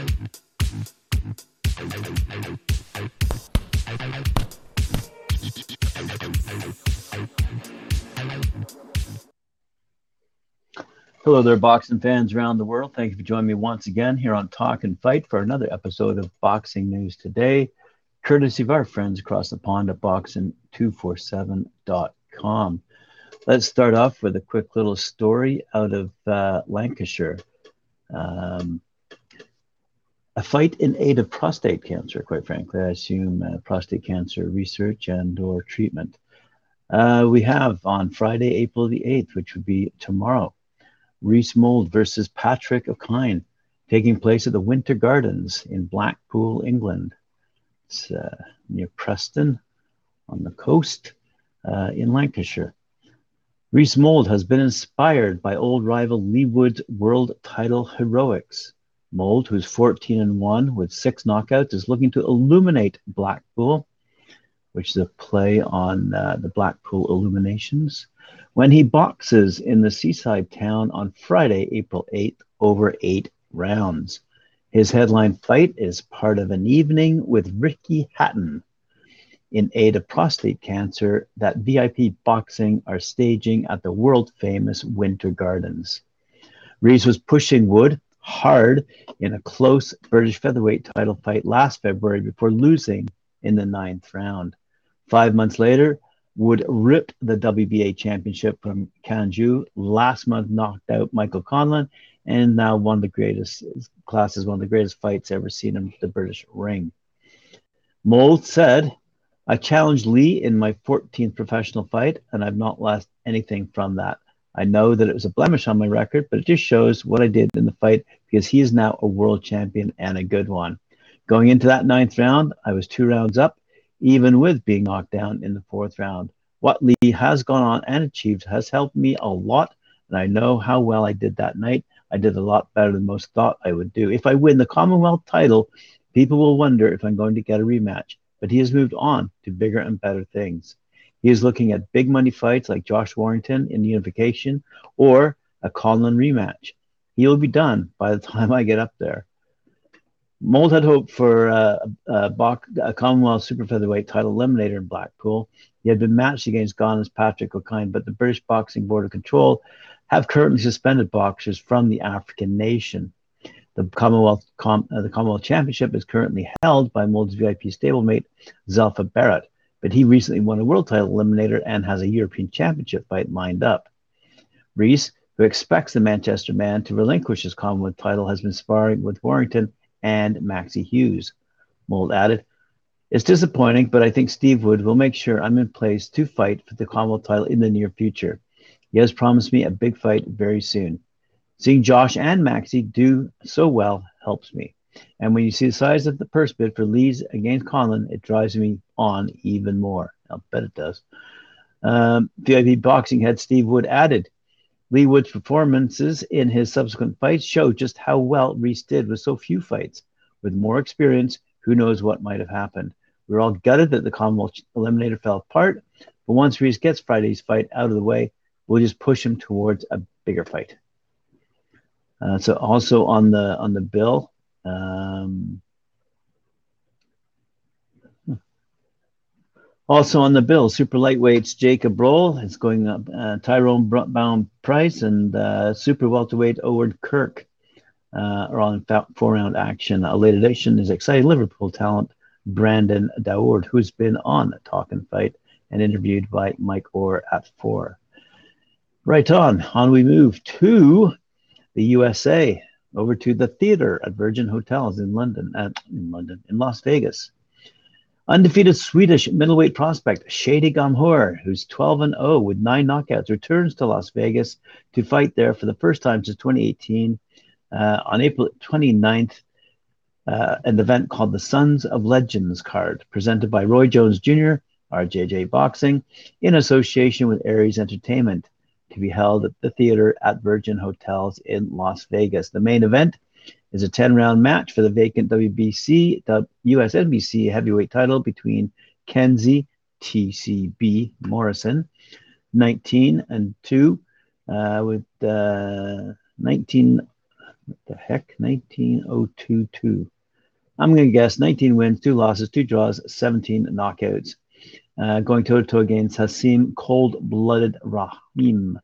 Hello there, boxing fans around the world. Thank you for joining me once again here on Talk and Fight for another episode of Boxing News Today, courtesy of our friends across the pond at boxing247.com. Let's start off with a quick little story out of uh, Lancashire. Um, a fight in aid of prostate cancer, quite frankly. I assume uh, prostate cancer research and or treatment. Uh, we have on Friday, April the 8th, which would be tomorrow, Reece Mould versus Patrick O'Kine, taking place at the Winter Gardens in Blackpool, England. It's uh, near Preston on the coast uh, in Lancashire. Reece Mould has been inspired by old rival Leigh Wood's world title heroics. Mould, who's 14 and 1 with six knockouts, is looking to illuminate Blackpool, which is a play on uh, the Blackpool Illuminations when he boxes in the seaside town on Friday, April 8th, over eight rounds. His headline fight is part of an evening with Ricky Hatton in aid of prostate cancer that VIP Boxing are staging at the world famous Winter Gardens. Reece was pushing Wood hard in a close British featherweight title fight last February before losing in the ninth round. Five months later, Wood rip the WBA championship from Kanju. Last month, knocked out Michael Conlan, and now one of the greatest classes, one of the greatest fights ever seen in the British ring. Mould said, I challenged Leigh in my 14th professional fight, and I've not lost anything from that. I know that it was a blemish on my record, but it just shows what I did in the fight because he is now a world champion and a good one. Going into that ninth round, I was two rounds up even with being knocked down in the fourth round. What Leigh has gone on and achieved has helped me a lot, and I know how well I did that night. I did a lot better than most thought I would do. If I win the Commonwealth title, people will wonder if I'm going to get a rematch, but he has moved on to bigger and better things. He is looking at big money fights like Josh Warrington in unification or a Conlan rematch. He will be done by the time I get up there. Mould had hoped for uh, a, Bach, a Commonwealth super featherweight title eliminator in Blackpool. He had been matched against Ghana's Patrick O'Kine, but the British Boxing Board of Control have currently suspended boxers from the African nation. The Commonwealth Com- uh, the Commonwealth Championship is currently held by Mould's VIP stablemate Zelfa Barrett, but he recently won a world title eliminator and has a European Championship fight lined up. Reece, who expects the Manchester man to relinquish his Commonwealth title, has been sparring with Warrington and Maxi Hughes. Mould added, It's disappointing, but I think Steve Wood will make sure I'm in place to fight for the Commonwealth title in the near future. He has promised me a big fight very soon. Seeing Josh and Maxi do so well helps me. And when you see the size of the purse bid for Leigh's against Conlan, it drives me on even more. I'll bet it does. Um, VIP boxing head Steve Wood added, Leigh Wood's performances in his subsequent fights show just how well Reece did with so few fights. With more experience, who knows what might have happened. We are all gutted that the Commonwealth Eliminator fell apart, but once Reece gets Friday's fight out of the way, we'll just push him towards a bigger fight. Uh, so also on the on the bill, um, Also on the bill, super lightweights Jacob Roll is going up, uh, Tyrone Bound Price and uh, super welterweight Owen Kirk uh, are on four round action. A late addition is exciting Liverpool talent Brandon Daoud, who's been on Talk and Fight and interviewed by Mike Orr at four. Right on, on we move to the USA, over to the theater at Virgin Hotels in London, uh, in London, in Las Vegas. Undefeated Swedish middleweight prospect Shadi Gamhur, who's 12 and 0 with nine knockouts, returns to Las Vegas to fight there for the first time since 2018 uh, on April 29th. Uh, an event called the Sons of Legends card, presented by Roy Jones Jr., RJJ Boxing, in association with Aries Entertainment, to be held at the theater at Virgin Hotels in Las Vegas. The main event is a 10 round match for the vacant WBC, the USNBC heavyweight title between Kenzie TCB Morrison, 19 and 2, uh, with uh, 19 What the heck? 19022. I'm going to guess 19 wins, two losses, two draws, 17 knockouts. Uh, going toe to toe against Hasim Cold Blooded Rahim.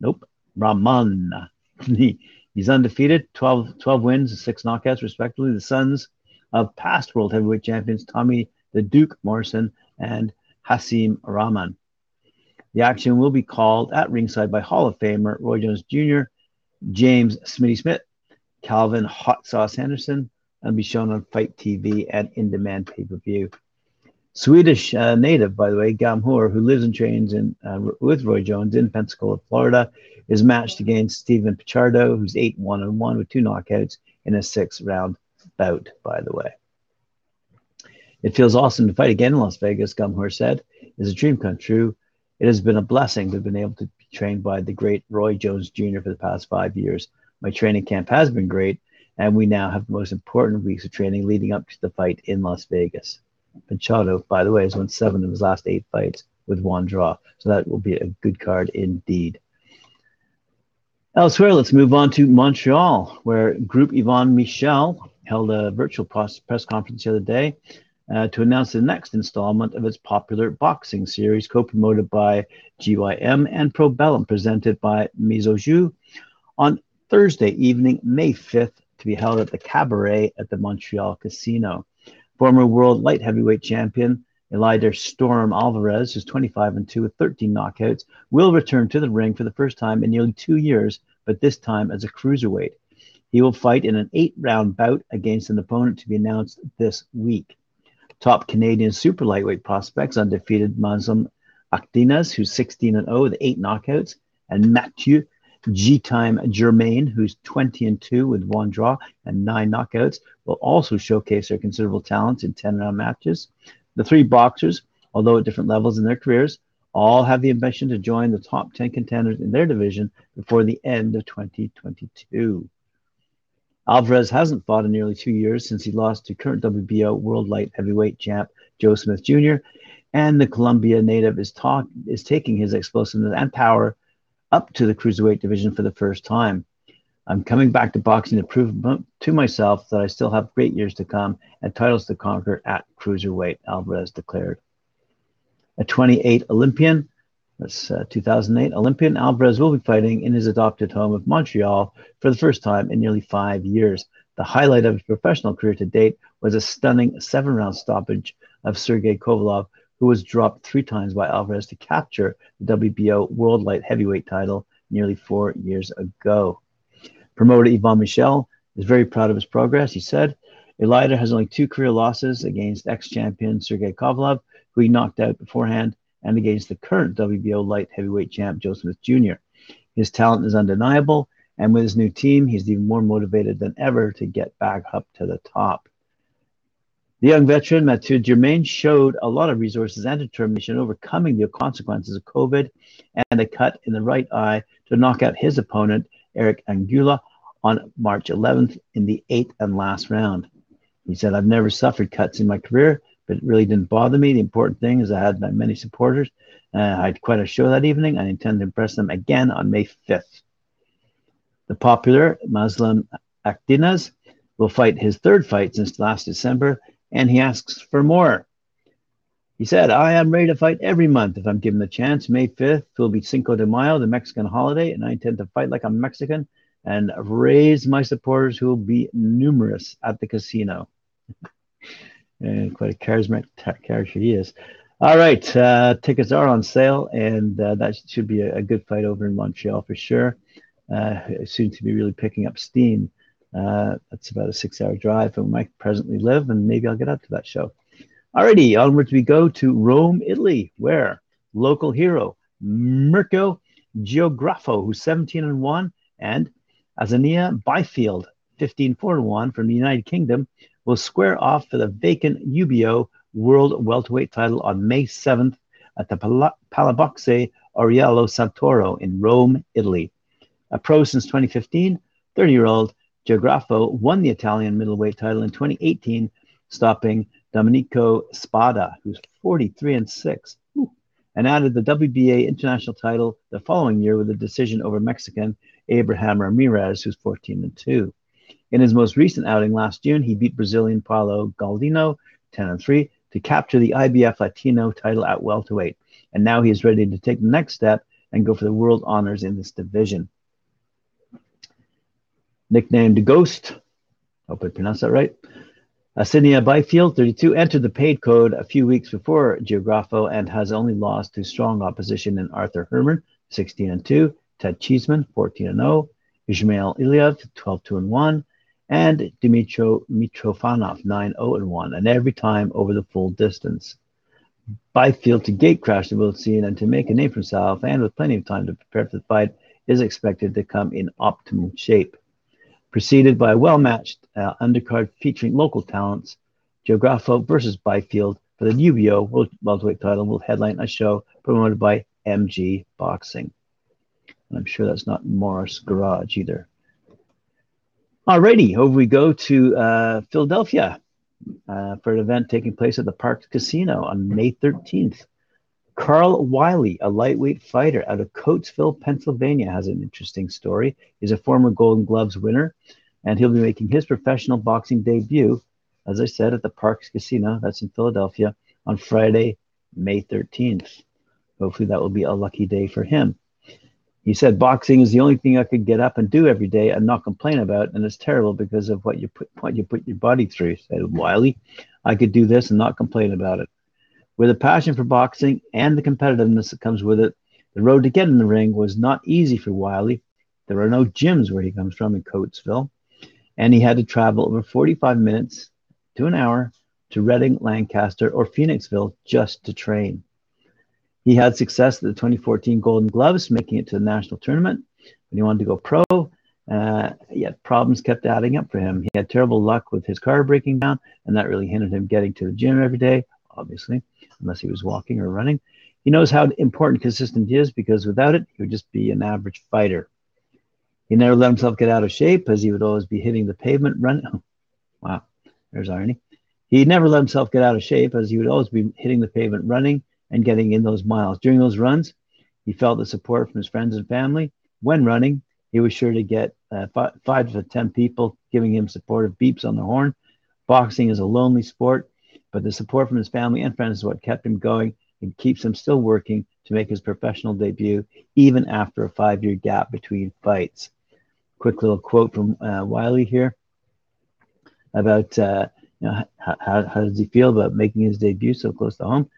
Nope. Rahman. He's undefeated, 12, 12 wins, six knockouts, respectively. The sons of past world heavyweight champions Tommy the Duke Morrison and Hasim Rahman. The action will be called at ringside by Hall of Famer Roy Jones Jr., James Smitty Smith, Calvin Hot Sauce Henderson, and be shown on FITE TV and in demand pay per view. Swedish uh, native, by the way, Gamhor, who lives and trains in uh, with Roy Jones in Pensacola, Florida, is matched against Stephen Pichardo, who's 8 1 and 1 with two knockouts in a six round bout, by the way. It feels awesome to fight again in Las Vegas, Gumhor said. It's a dream come true. It has been a blessing to have been able to be trained by the great Roy Jones Jr. for the past five years. My training camp has been great, and we now have the most important weeks of training leading up to the fight in Las Vegas. Pichardo, by the way, has won seven of his last eight fights with one draw. So that will be a good card indeed. Elsewhere, let's move on to Montreal, where Group Yvon Michel held a virtual press conference the other day uh, to announce the next installment of its popular boxing series, co-promoted by GYM and Probellum, presented by Mise-o-jeu on Thursday evening, May 5th, to be held at the Cabaret at the Montreal Casino. Former world light heavyweight champion Eleider Storm Alvarez, who's 25 and 2 with 13 knockouts, will return to the ring for the first time in nearly two years, but this time as a cruiserweight. He will fight in an eight round bout against an opponent to be announced this week. Top Canadian super lightweight prospects undefeated Muslim Akdinas, who's 16 and 0 with eight knockouts, and Mathieu G Time Germain, who's 20 and 2 with one draw and nine knockouts, will also showcase their considerable talents in 10 round matches. The three boxers, although at different levels in their careers, all have the ambition to join the top 10 contenders in their division before the end of 2022. Alvarez hasn't fought in nearly two years since he lost to current WBO World Light Heavyweight champ Joe Smith Jr. And the Colombia native is talk is taking his explosiveness and power up to the cruiserweight division for the first time. I'm coming back to boxing to prove to myself that I still have great years to come and titles to conquer at cruiserweight, Alvarez declared. A 28 Olympian, that's uh, 2008 Olympian Alvarez will be fighting in his adopted home of Montreal for the first time in nearly five years. The highlight of his professional career to date was a stunning seven round stoppage of Sergey Kovalev, who was dropped three times by Alvarez to capture the WBO World Light Heavyweight title nearly four years ago. Promoter Yvon Michel is very proud of his progress. He said, Eleider has only two career losses against ex champion Sergey Kovalev, who he knocked out beforehand, and against the current WBO light heavyweight champ, Joe Smith Jr. His talent is undeniable, and with his new team, he's even more motivated than ever to get back up to the top. The young veteran, Mathieu Germain, showed a lot of resources and determination overcoming the consequences of COVID and a cut in the right eye to knock out his opponent, Eric Angula, on March 11th in the eighth and last round. He said, I've never suffered cuts in my career, but it really didn't bother me. The important thing is I had my many supporters. Uh, I had quite a show that evening. I intend to impress them again on May 5th. The popular Muslim Akdinas will fight his third fight since last December, and he asks for more. He said, I am ready to fight every month if I'm given the chance. May 5th will be Cinco de Mayo, the Mexican holiday, and I intend to fight like a Mexican and raise my supporters who will be numerous at the casino. and quite a charismatic character he is. All right, uh, tickets are on sale, and uh, that should be a, a, good fight over in Montreal for sure. Uh, soon to be really picking up steam. Uh, that's about a six-hour drive from where I presently live, and maybe I'll get out to that show. Alrighty, onwards we go to Rome, Italy, where local hero Mirko Geografo, who's 17 and 1, and Asinia Byfield, 15 4 1 from the United Kingdom, will square off for the vacant UBO World Welterweight title on May 7th at the Pal- Palaboxe Oriello Santoro in Rome, Italy. A pro since 2015, 30 year old Geografo won the Italian middleweight title in 2018, stopping Domenico Spada, who's 43 and 6, and added the WBA international title the following year with a decision over Mexican Abraham Ramirez, who's 14 and 2. In his most recent outing last June, he beat Brazilian Paulo Galdino 10 and 3 to capture the IBF Latino title at welterweight. And now he is ready to take the next step and go for the world honors in this division. Nicknamed Ghost, hope I pronounced that right. Asinia Byfield, 32, entered the paid code a few weeks before Geografo and has only lost to strong opposition in Arthur Herman, 16 and 2, Ted Cheeseman, 14 and 0, Ismail Iliev, 12 2 and 1, and Dimitro Mitrofanov, 9 0 and 1, and every time over the full distance. Byfield to gate crash the world scene and to make a name for himself, and with plenty of time to prepare for the fight, is expected to come in optimum shape. Preceded by a well matched uh, undercard featuring local talents, Geografo versus Byfield for the UBO World Welterweight title will headline a show promoted by MG Boxing. And I'm sure that's not Morris Garage either. Alrighty, over we go to uh, Philadelphia uh, for an event taking place at the Park Casino on May 13th. Carl Wiley, a lightweight fighter out of Coatesville, Pennsylvania, has an interesting story. He's a former Golden Gloves winner, and he'll be making his professional boxing debut, as I said, at the Parx Casino, that's in Philadelphia, on Friday, May 13th. Hopefully, that will be a lucky day for him. He said boxing is the only thing I could get up and do every day and not complain about, and it's terrible because of what you put what you put your body through. Said Wiley, I could do this and not complain about it. With a passion for boxing and the competitiveness that comes with it, the road to get in the ring was not easy for Wiley. There are no gyms where he comes from in Coatesville, and he had to travel over 45 minutes to an hour to Reading, Lancaster, or Phoenixville just to train. He had success at the 2014 Golden Gloves, making it to the national tournament. When he wanted to go pro, uh, yet problems kept adding up for him. He had terrible luck with his car breaking down, and that really hindered him getting to the gym every day, obviously, unless he was walking or running. He knows how important consistency is because without it, he would just be an average fighter. He never let himself get out of shape as he would always be hitting the pavement running. Wow, there's irony. He never let himself get out of shape as he would always be hitting the pavement running and getting in those miles. During those runs, he felt the support from his friends and family. When running, he was sure to get uh, five, five to 10 people giving him supportive beeps on the horn. Boxing is a lonely sport, but the support from his family and friends is what kept him going and keeps him still working to make his professional debut, even after a five year gap between fights. Quick little quote from uh, Wiley here about uh, you know, how, how does he feel about making his debut so close to home?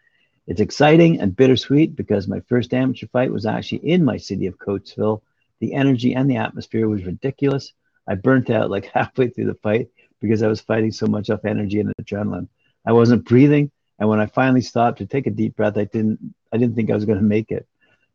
It's exciting and bittersweet because my first amateur fight was actually in my city of Coatesville. The energy and the atmosphere was ridiculous. I burnt out like halfway through the fight because I was fighting so much off energy and adrenaline. I wasn't breathing, and when I finally stopped to take a deep breath, I didn't I didn't think I was going to make it.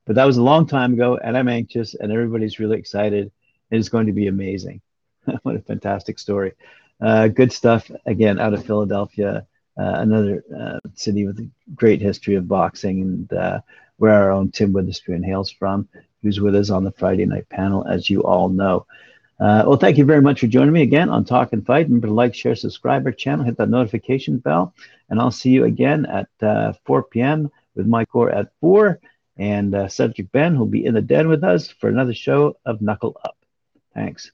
But that was a long time ago, and I'm anxious, and everybody's really excited. And it's going to be amazing. what a fantastic story. Uh, good stuff again out of Philadelphia uh, another uh, city with a great history of boxing, and uh, where our own Tim Witherspoon hails from, who's with us on the Friday night panel, as you all know. Uh, well, thank you very much for joining me again on Talk and Fight. Remember to like, share, subscribe our channel, hit that notification bell, and I'll see you again at uh, 4 p.m. with Mike Orr at 4, and uh, Cedric Ben who'll be in the den with us for another show of Knuckle Up. Thanks.